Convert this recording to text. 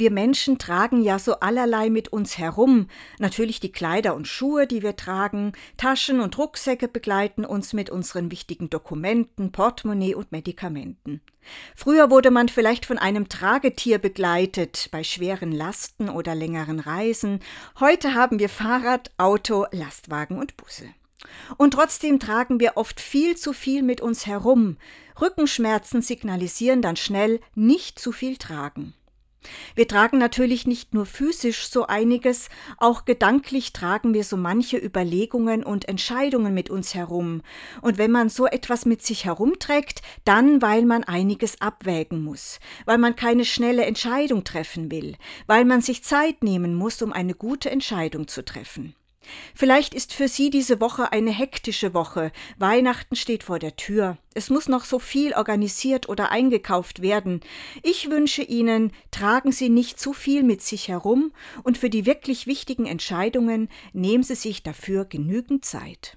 Wir Menschen tragen ja so allerlei mit uns herum. Natürlich die Kleider und Schuhe, die wir tragen, Taschen und Rucksäcke begleiten uns mit unseren wichtigen Dokumenten, Portemonnaie und Medikamenten. Früher wurde man vielleicht von einem Tragetier begleitet bei schweren Lasten oder längeren Reisen. Heute haben wir Fahrrad, Auto, Lastwagen und Busse. Und trotzdem tragen wir oft viel zu viel mit uns herum. Rückenschmerzen signalisieren dann schnell nicht zu viel tragen. Wir tragen natürlich nicht nur physisch so einiges, auch gedanklich tragen wir so manche Überlegungen und Entscheidungen mit uns herum. Und wenn man so etwas mit sich herumträgt, dann weil man einiges abwägen muss, weil man keine schnelle Entscheidung treffen will, weil man sich Zeit nehmen muss, um eine gute Entscheidung zu treffen. Vielleicht ist für Sie diese Woche eine hektische Woche. Weihnachten steht vor der Tür. Es muss noch so viel organisiert oder eingekauft werden. Ich wünsche Ihnen, tragen Sie nicht zu viel mit sich herum und für die wirklich wichtigen Entscheidungen nehmen Sie sich dafür genügend Zeit.